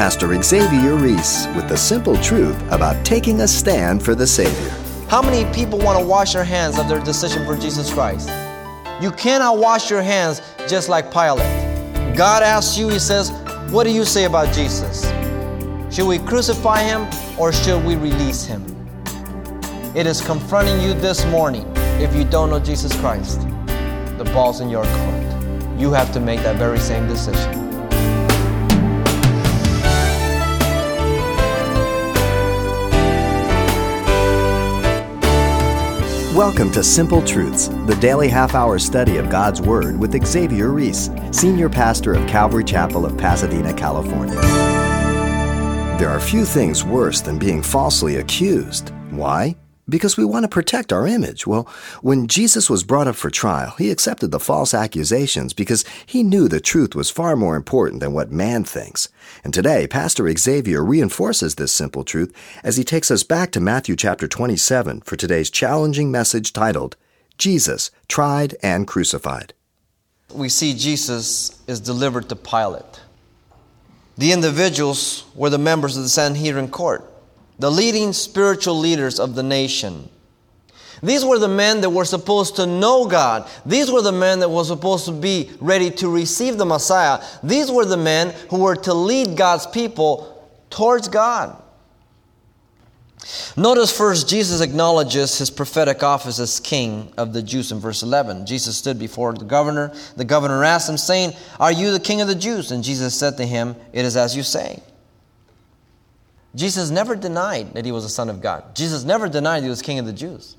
Pastor Xavier Reese with the simple truth about taking a stand for the Savior. How many people want to wash their hands of their decision for Jesus Christ? You cannot wash your hands just like Pilate. God asks you, He says, What do you say about Jesus? Should we crucify Him or should we release Him? It is confronting you this morning if you don't know Jesus Christ. The ball's in your court. You have to make that very same decision. Welcome to Simple Truths, the daily half hour study of God's Word with Xavier Reese, Senior Pastor of Calvary Chapel of Pasadena, California. There are few things worse than being falsely accused. Why? Because we want to protect our image. Well, when Jesus was brought up for trial, he accepted the false accusations because he knew the truth was far more important than what man thinks. And today, Pastor Xavier reinforces this simple truth as he takes us back to Matthew chapter 27 for today's challenging message titled, Jesus, Tried and Crucified. We see Jesus is delivered to Pilate. The individuals were the members of the Sanhedrin court the leading spiritual leaders of the nation. These were the men that were supposed to know God. These were the men that were supposed to be ready to receive the Messiah. These were the men who were to lead God's people towards God. Notice first, Jesus acknowledges his prophetic office as king of the Jews in verse 11. Jesus stood before the governor. The governor asked him, saying, Are you the king of the Jews? And Jesus said to him, It is as you say. Jesus never denied that he was the Son of God. Jesus never denied he was King of the Jews.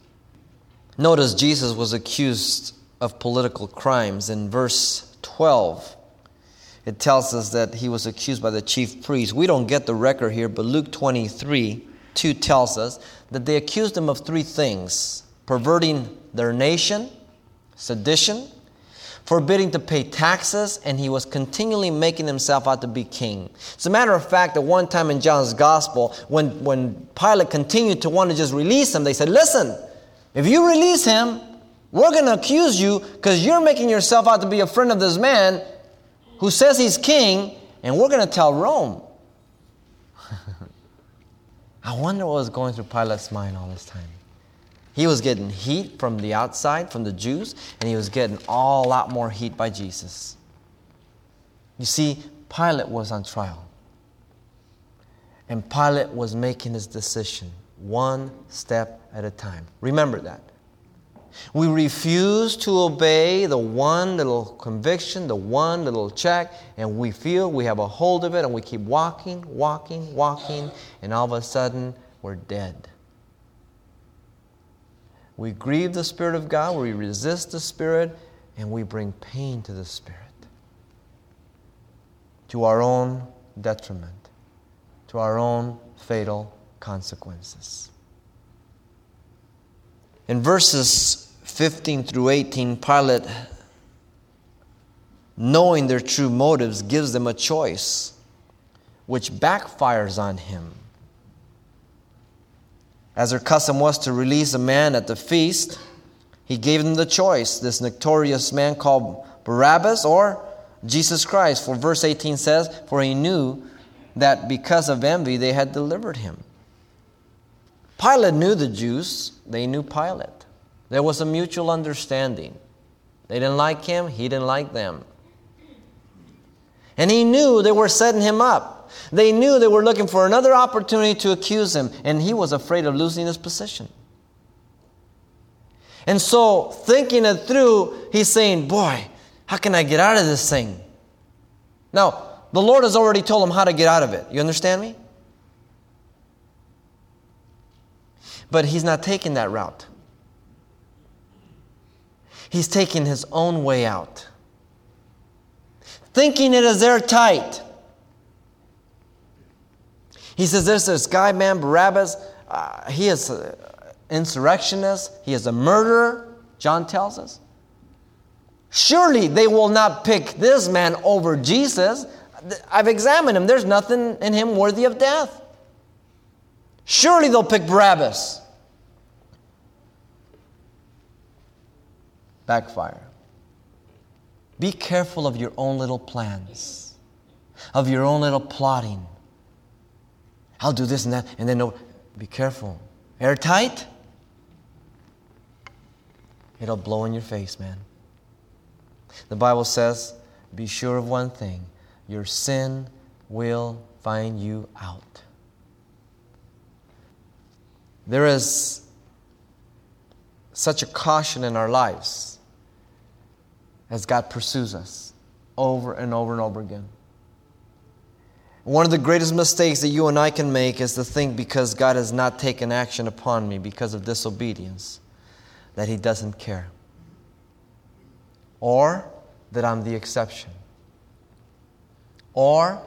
Notice Jesus was accused of political crimes. In verse 12, it tells us that he was accused by the chief priests. We don't get the record here, but Luke 23 2 tells us that they accused him of three things perverting their nation, sedition, forbidding to pay taxes, and he was continually making himself out to be king. As a matter of fact, at one time in John's gospel, when, when Pilate continued to want to just release him, they said, Listen, if you release him, we're going to accuse you because you're making yourself out to be a friend of this man who says he's king, and we're going to tell Rome. I wonder what was going through Pilate's mind all this time. He was getting heat from the outside, from the Jews, and he was getting all a lot more heat by Jesus. You see, Pilate was on trial. And Pilate was making his decision one step at a time. Remember that. We refuse to obey the one little conviction, the one little check, and we feel we have a hold of it, and we keep walking, walking, walking, and all of a sudden we're dead. We grieve the Spirit of God, we resist the Spirit, and we bring pain to the Spirit to our own detriment, to our own fatal consequences. In verses 15 through 18, Pilate, knowing their true motives, gives them a choice which backfires on him as their custom was to release a man at the feast, he gave them the choice this notorious man called Barabbas or Jesus Christ. For verse 18 says, For he knew that because of envy they had delivered him. Pilate knew the Jews, they knew Pilate. There was a mutual understanding. They didn't like him, he didn't like them. And he knew they were setting him up. They knew they were looking for another opportunity to accuse him, and he was afraid of losing his position. And so, thinking it through, he's saying, Boy, how can I get out of this thing? Now, the Lord has already told him how to get out of it. You understand me? But he's not taking that route. He's taking his own way out. Thinking it is airtight. He says there's this guy, man, Barabbas. Uh, he is an insurrectionist. He is a murderer, John tells us. Surely they will not pick this man over Jesus. I've examined him. There's nothing in him worthy of death. Surely they'll pick Barabbas. Backfire. Be careful of your own little plans, of your own little plotting I'll do this and that, and then no, be careful. Airtight? It'll blow in your face, man. The Bible says, be sure of one thing your sin will find you out. There is such a caution in our lives as God pursues us over and over and over again. One of the greatest mistakes that you and I can make is to think because God has not taken action upon me because of disobedience that He doesn't care. Or that I'm the exception. Or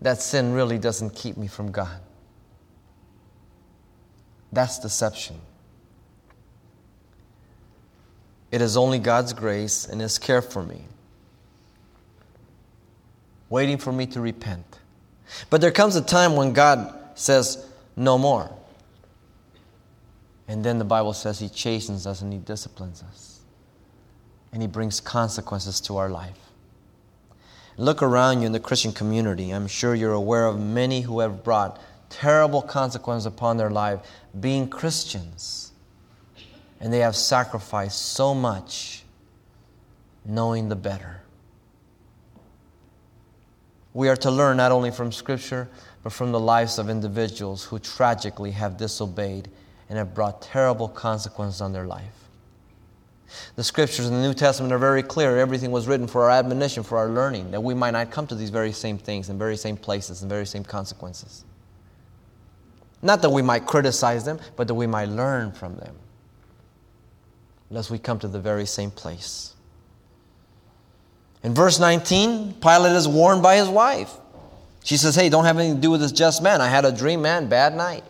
that sin really doesn't keep me from God. That's deception. It is only God's grace and His care for me, waiting for me to repent. But there comes a time when God says, No more. And then the Bible says He chastens us and He disciplines us. And He brings consequences to our life. Look around you in the Christian community. I'm sure you're aware of many who have brought terrible consequences upon their life being Christians. And they have sacrificed so much knowing the better. We are to learn not only from Scripture, but from the lives of individuals who tragically have disobeyed and have brought terrible consequences on their life. The scriptures in the New Testament are very clear. Everything was written for our admonition, for our learning, that we might not come to these very same things and very same places and very same consequences. Not that we might criticize them, but that we might learn from them, lest we come to the very same place. In verse 19, Pilate is warned by his wife. She says, Hey, don't have anything to do with this just man. I had a dream, man, bad night.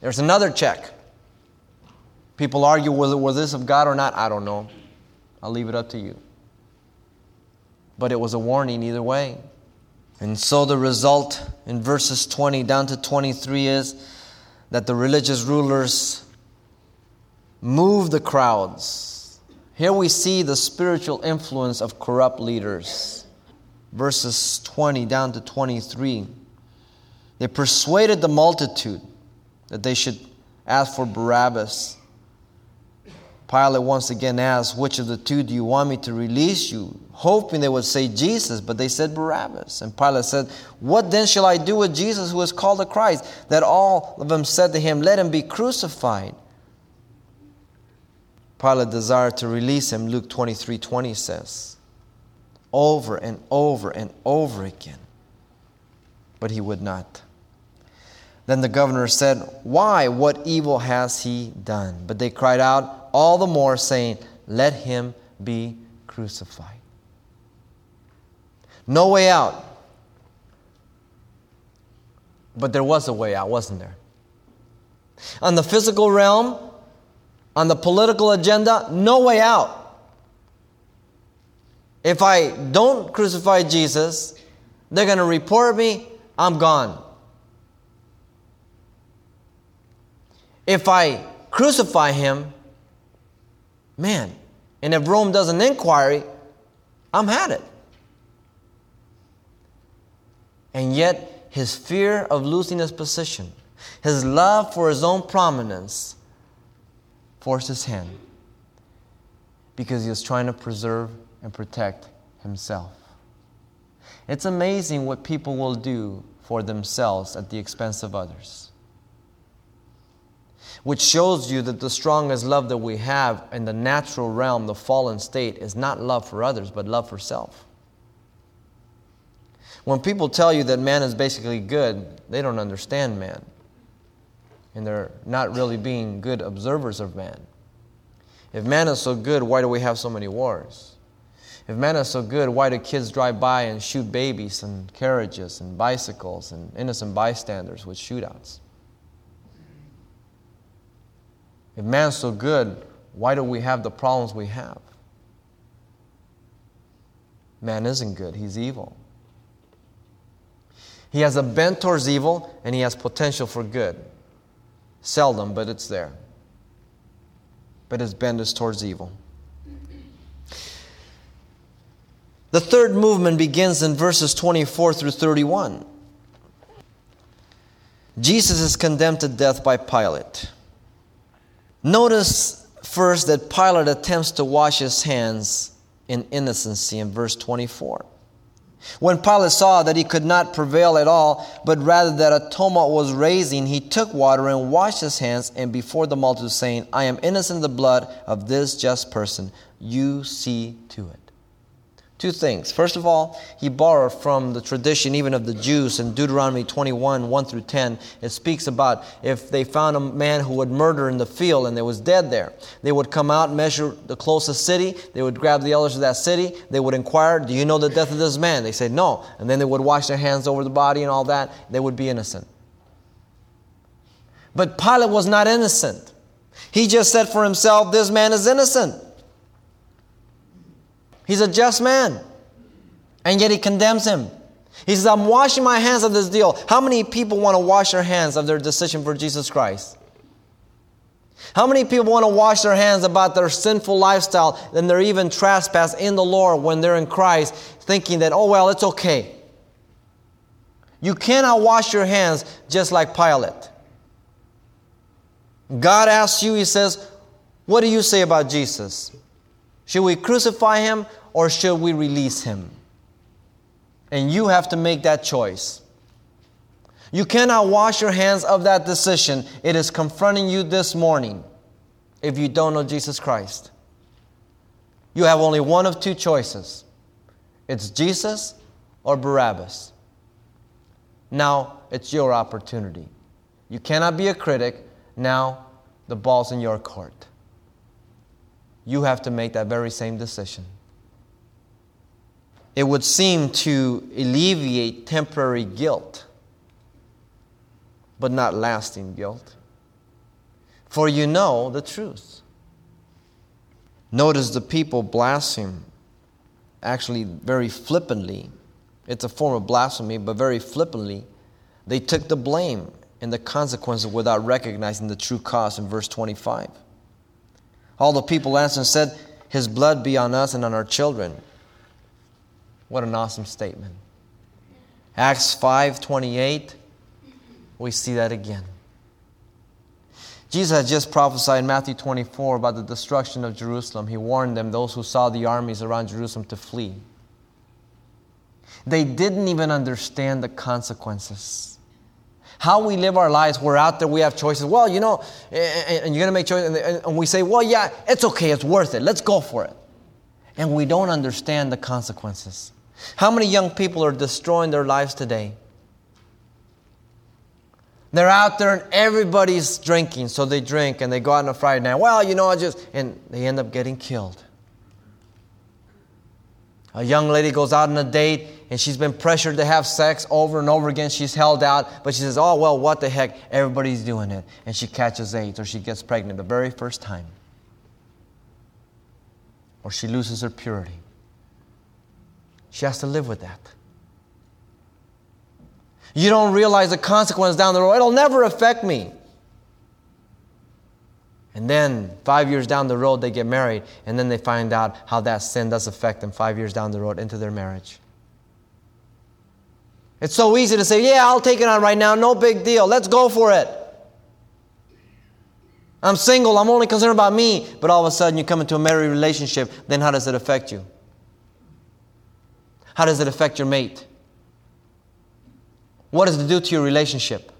There's another check. People argue whether was this of God or not. I don't know. I'll leave it up to you. But it was a warning either way. And so the result in verses 20 down to 23 is that the religious rulers move the crowds here we see the spiritual influence of corrupt leaders. Verses 20 down to 23. They persuaded the multitude that they should ask for Barabbas. Pilate once again asked, Which of the two do you want me to release you? Hoping they would say Jesus, but they said Barabbas. And Pilate said, What then shall I do with Jesus who is called the Christ? That all of them said to him, Let him be crucified. Pilate desired to release him, Luke 23 20 says, over and over and over again. But he would not. Then the governor said, Why? What evil has he done? But they cried out all the more, saying, Let him be crucified. No way out. But there was a way out, wasn't there? On the physical realm, on the political agenda, no way out. If I don't crucify Jesus, they're going to report me, I'm gone. If I crucify him, man, and if Rome does an inquiry, I'm had it. And yet, his fear of losing his position, his love for his own prominence, forced his hand because he was trying to preserve and protect himself. It's amazing what people will do for themselves at the expense of others. Which shows you that the strongest love that we have in the natural realm, the fallen state, is not love for others, but love for self. When people tell you that man is basically good, they don't understand man and they're not really being good observers of man. If man is so good, why do we have so many wars? If man is so good, why do kids drive by and shoot babies and carriages and bicycles and innocent bystanders with shootouts? If man's so good, why do we have the problems we have? Man isn't good, he's evil. He has a bent towards evil and he has potential for good. Seldom, but it's there. But his bend is towards evil. The third movement begins in verses 24 through 31. Jesus is condemned to death by Pilate. Notice first that Pilate attempts to wash his hands in innocency in verse 24. When Pilate saw that he could not prevail at all, but rather that a tumult was raising, he took water and washed his hands and before the multitude, saying, I am innocent of the blood of this just person. You see to it. Two things. First of all, he borrowed from the tradition even of the Jews in Deuteronomy 21 1 through 10. It speaks about if they found a man who would murder in the field and there was dead there, they would come out, measure the closest city, they would grab the elders of that city, they would inquire, Do you know the death of this man? They said, No. And then they would wash their hands over the body and all that. They would be innocent. But Pilate was not innocent. He just said for himself, This man is innocent. He's a just man. And yet he condemns him. He says, I'm washing my hands of this deal. How many people want to wash their hands of their decision for Jesus Christ? How many people want to wash their hands about their sinful lifestyle and they're even trespass in the Lord when they're in Christ, thinking that, oh, well, it's okay? You cannot wash your hands just like Pilate. God asks you, He says, What do you say about Jesus? Should we crucify Him or should we release him? And you have to make that choice. You cannot wash your hands of that decision. It is confronting you this morning if you don't know Jesus Christ. You have only one of two choices it's Jesus or Barabbas. Now it's your opportunity. You cannot be a critic. Now the ball's in your court. You have to make that very same decision it would seem to alleviate temporary guilt, but not lasting guilt. For you know the truth. Notice the people blaspheme, actually, very flippantly. It's a form of blasphemy, but very flippantly. They took the blame and the consequences without recognizing the true cause in verse 25. All the people answered and said, His blood be on us and on our children. What an awesome statement. Acts 5:28 we see that again. Jesus had just prophesied in Matthew 24 about the destruction of Jerusalem. He warned them, those who saw the armies around Jerusalem, to flee. They didn't even understand the consequences. How we live our lives, we're out there, we have choices. Well, you know, and you're going to make choices, and we say, well, yeah, it's okay, it's worth it, let's go for it. And we don't understand the consequences. How many young people are destroying their lives today? They're out there and everybody's drinking, so they drink and they go out on a Friday night. Well, you know, I just, and they end up getting killed. A young lady goes out on a date and she's been pressured to have sex over and over again. She's held out, but she says, Oh, well, what the heck? Everybody's doing it. And she catches AIDS or she gets pregnant the very first time. Or she loses her purity. She has to live with that. You don't realize the consequence down the road. It'll never affect me. And then five years down the road, they get married, and then they find out how that sin does affect them five years down the road into their marriage. It's so easy to say, Yeah, I'll take it on right now, no big deal, let's go for it. I'm single, I'm only concerned about me, but all of a sudden you come into a married relationship, then how does it affect you? How does it affect your mate? What does it do to your relationship?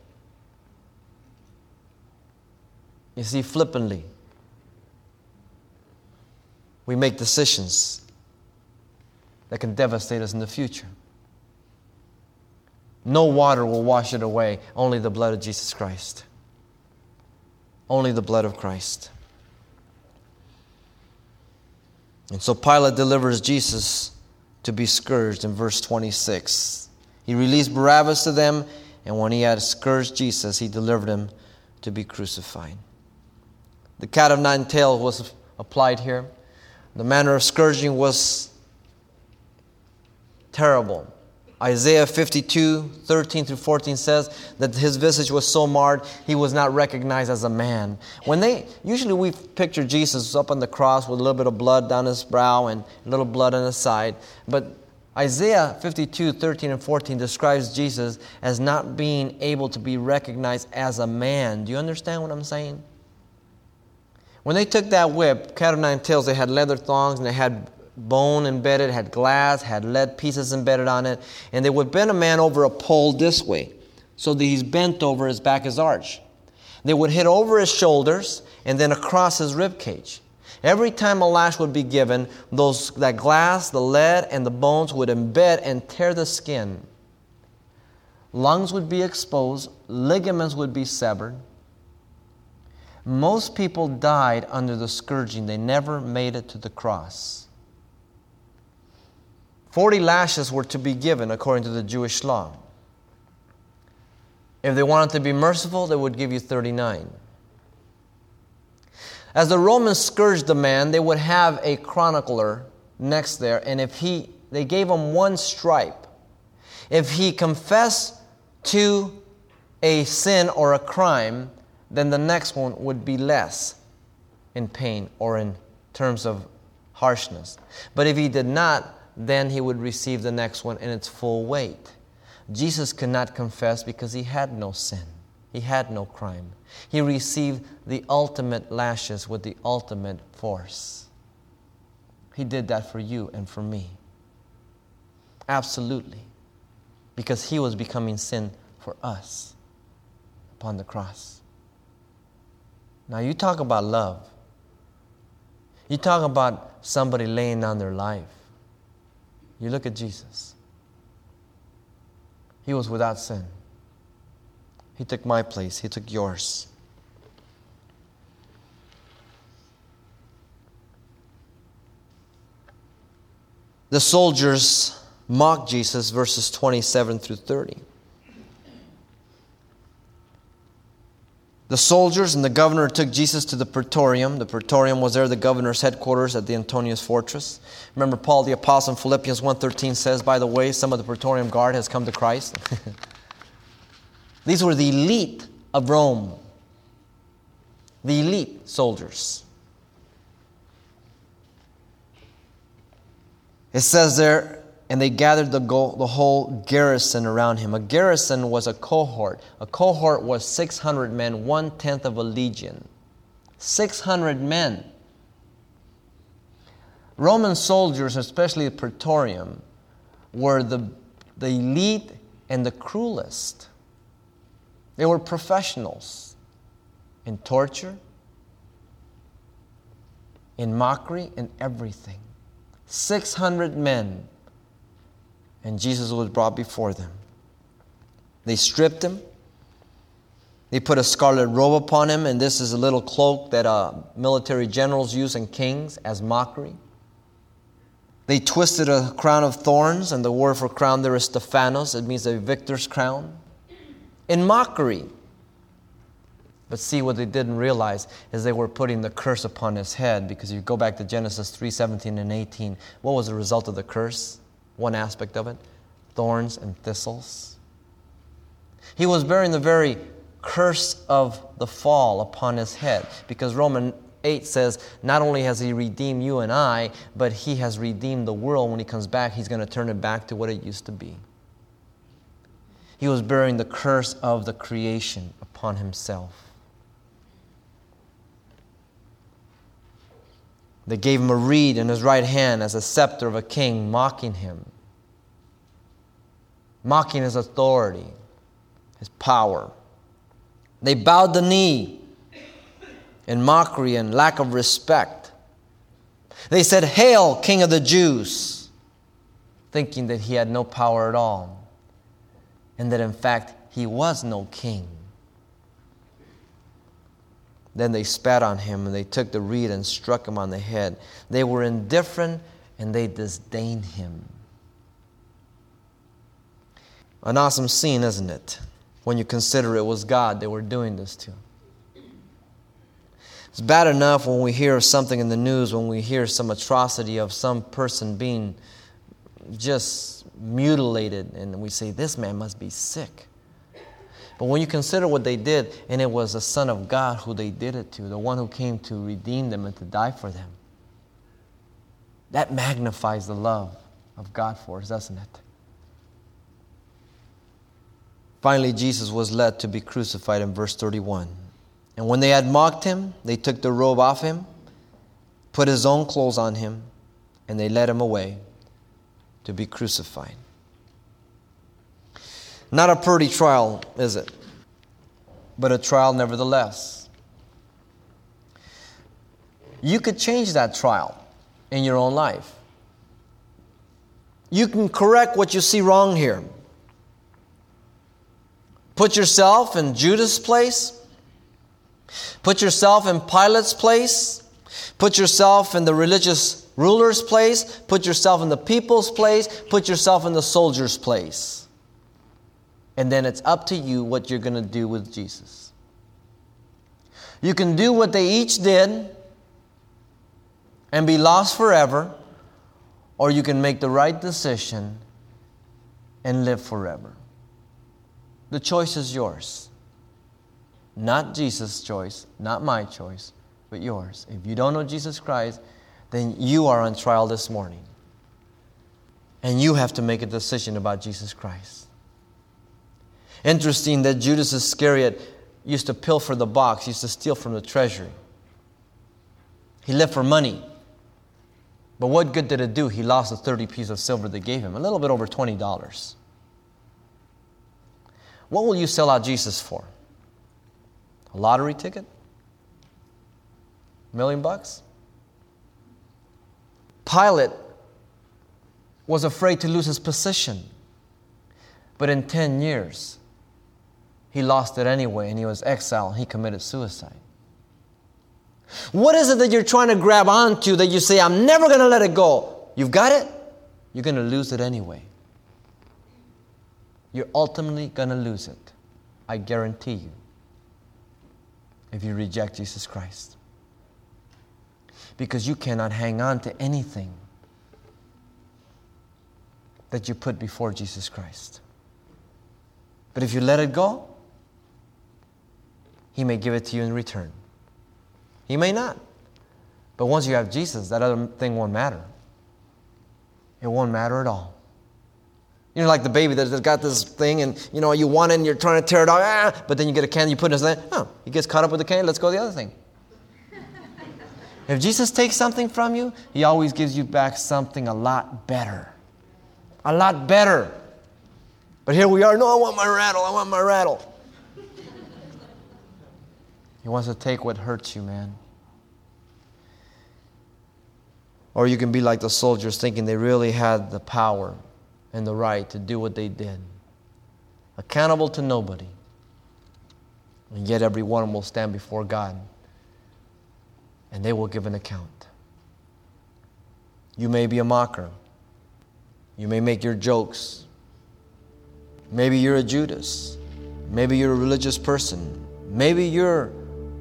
You see, flippantly, we make decisions that can devastate us in the future. No water will wash it away, only the blood of Jesus Christ. Only the blood of Christ. And so Pilate delivers Jesus to be scourged in verse 26. He released Barabbas to them, and when he had scourged Jesus, he delivered him to be crucified. The cat of nine tails was applied here. The manner of scourging was terrible. Isaiah 52, 13 through 14 says that his visage was so marred he was not recognized as a man. When they usually we picture Jesus up on the cross with a little bit of blood down his brow and a little blood on his side, but Isaiah 52, 13 and 14 describes Jesus as not being able to be recognized as a man. Do you understand what I'm saying? When they took that whip, cat of nine tails, they had leather thongs and they had bone embedded, had glass, had lead pieces embedded on it, and they would bend a man over a pole this way, so that he's bent over, his back is arched. They would hit over his shoulders and then across his rib cage. Every time a lash would be given, those, that glass, the lead, and the bones would embed and tear the skin. Lungs would be exposed, ligaments would be severed. Most people died under the scourging, they never made it to the cross. 40 lashes were to be given according to the Jewish law. If they wanted to be merciful, they would give you 39. As the Romans scourged the man, they would have a chronicler next there, and if he, they gave him one stripe. If he confessed to a sin or a crime, then the next one would be less in pain or in terms of harshness. But if he did not, then he would receive the next one in its full weight. Jesus could not confess because he had no sin, he had no crime. He received the ultimate lashes with the ultimate force. He did that for you and for me. Absolutely. Because he was becoming sin for us upon the cross. Now, you talk about love. You talk about somebody laying down their life. You look at Jesus. He was without sin. He took my place, He took yours. The soldiers mocked Jesus, verses 27 through 30. The soldiers and the governor took Jesus to the praetorium. The praetorium was there, the governor's headquarters at the Antonius fortress. Remember, Paul the apostle in Philippians 1.13 says, by the way, some of the praetorium guard has come to Christ. These were the elite of Rome, the elite soldiers. It says there, and they gathered the, go- the whole garrison around him. A garrison was a cohort. A cohort was 600 men, one tenth of a legion. 600 men. Roman soldiers, especially the praetorium, were the, the elite and the cruelest. They were professionals in torture, in mockery, in everything. 600 men. And Jesus was brought before them. They stripped him. They put a scarlet robe upon him, and this is a little cloak that uh, military generals use and kings as mockery. They twisted a crown of thorns, and the word for crown there is Stephanos. It means a victor's crown in mockery. But see what they didn't realize is they were putting the curse upon his head because you go back to Genesis 3 17 and 18. What was the result of the curse? One aspect of it thorns and thistles. He was bearing the very curse of the fall upon his head because Roman 8 says, Not only has he redeemed you and I, but he has redeemed the world. When he comes back, he's going to turn it back to what it used to be. He was bearing the curse of the creation upon himself. They gave him a reed in his right hand as a scepter of a king, mocking him, mocking his authority, his power. They bowed the knee in mockery and lack of respect. They said, Hail, King of the Jews, thinking that he had no power at all and that in fact he was no king. Then they spat on him and they took the reed and struck him on the head. They were indifferent and they disdained him. An awesome scene, isn't it? When you consider it was God they were doing this to. It's bad enough when we hear something in the news, when we hear some atrocity of some person being just mutilated, and we say, This man must be sick. But when you consider what they did, and it was the Son of God who they did it to, the one who came to redeem them and to die for them, that magnifies the love of God for us, doesn't it? Finally, Jesus was led to be crucified in verse 31. And when they had mocked him, they took the robe off him, put his own clothes on him, and they led him away to be crucified. Not a pretty trial, is it? But a trial nevertheless. You could change that trial in your own life. You can correct what you see wrong here. Put yourself in Judas' place. Put yourself in Pilate's place. Put yourself in the religious ruler's place. Put yourself in the people's place. Put yourself in the soldier's place. And then it's up to you what you're going to do with Jesus. You can do what they each did and be lost forever, or you can make the right decision and live forever. The choice is yours. Not Jesus' choice, not my choice, but yours. If you don't know Jesus Christ, then you are on trial this morning. And you have to make a decision about Jesus Christ. Interesting that Judas Iscariot used to pilfer the box, used to steal from the treasury. He lived for money. But what good did it do? He lost the 30 piece of silver they gave him, a little bit over $20. What will you sell out Jesus for? A lottery ticket? A million bucks? Pilate was afraid to lose his position. But in 10 years, he lost it anyway and he was exiled. He committed suicide. What is it that you're trying to grab onto that you say, I'm never going to let it go? You've got it, you're going to lose it anyway. You're ultimately going to lose it. I guarantee you. If you reject Jesus Christ. Because you cannot hang on to anything that you put before Jesus Christ. But if you let it go, He may give it to you in return. He may not. But once you have Jesus, that other thing won't matter. It won't matter at all. You know, like the baby that's got this thing, and you know, you want it, and you're trying to tear it off, ah, but then you get a candy, you put it in his hand. Oh, he gets caught up with the candy. Let's go to the other thing. if Jesus takes something from you, he always gives you back something a lot better, a lot better. But here we are. No, I want my rattle. I want my rattle. He wants to take what hurts you, man. Or you can be like the soldiers thinking they really had the power and the right to do what they did. Accountable to nobody. And yet every one will stand before God and they will give an account. You may be a mocker. You may make your jokes. Maybe you're a Judas. Maybe you're a religious person. Maybe you're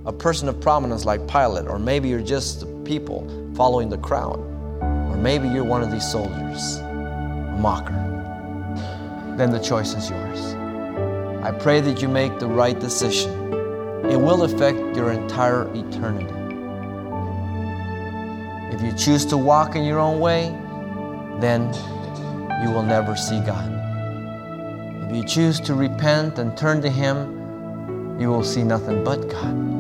a person of prominence like Pilate, or maybe you're just the people following the crowd, or maybe you're one of these soldiers, a mocker. Then the choice is yours. I pray that you make the right decision. It will affect your entire eternity. If you choose to walk in your own way, then you will never see God. If you choose to repent and turn to Him, you will see nothing but God.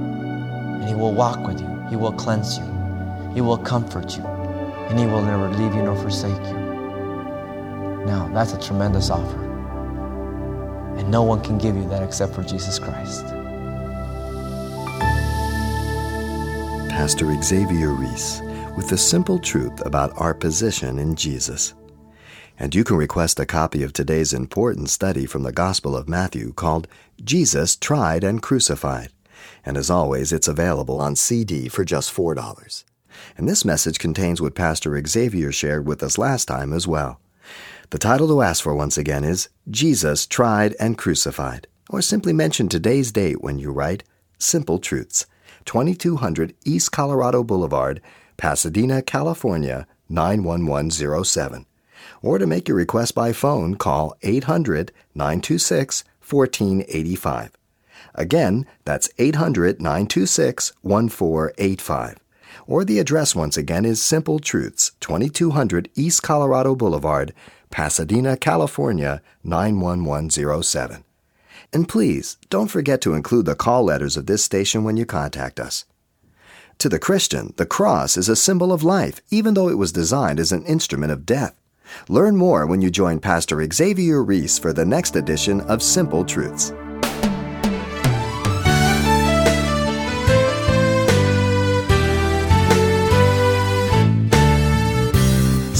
He will walk with you. He will cleanse you. He will comfort you. And He will never leave you nor forsake you. Now, that's a tremendous offer. And no one can give you that except for Jesus Christ. Pastor Xavier Reese with the simple truth about our position in Jesus. And you can request a copy of today's important study from the Gospel of Matthew called Jesus Tried and Crucified. And as always, it's available on CD for just $4. And this message contains what Pastor Xavier shared with us last time as well. The title to ask for once again is Jesus Tried and Crucified, or simply mention today's date when you write Simple Truths, 2200 East Colorado Boulevard, Pasadena, California 91107. Or to make your request by phone, call 800 926 1485. Again, that's 800 926 1485. or the address once again is Simple Truths, 2200 East Colorado Boulevard, Pasadena, California, 91107. And please don't forget to include the call letters of this station when you contact us. To the Christian, the cross is a symbol of life, even though it was designed as an instrument of death. Learn more when you join Pastor Xavier Reese for the next edition of Simple Truths.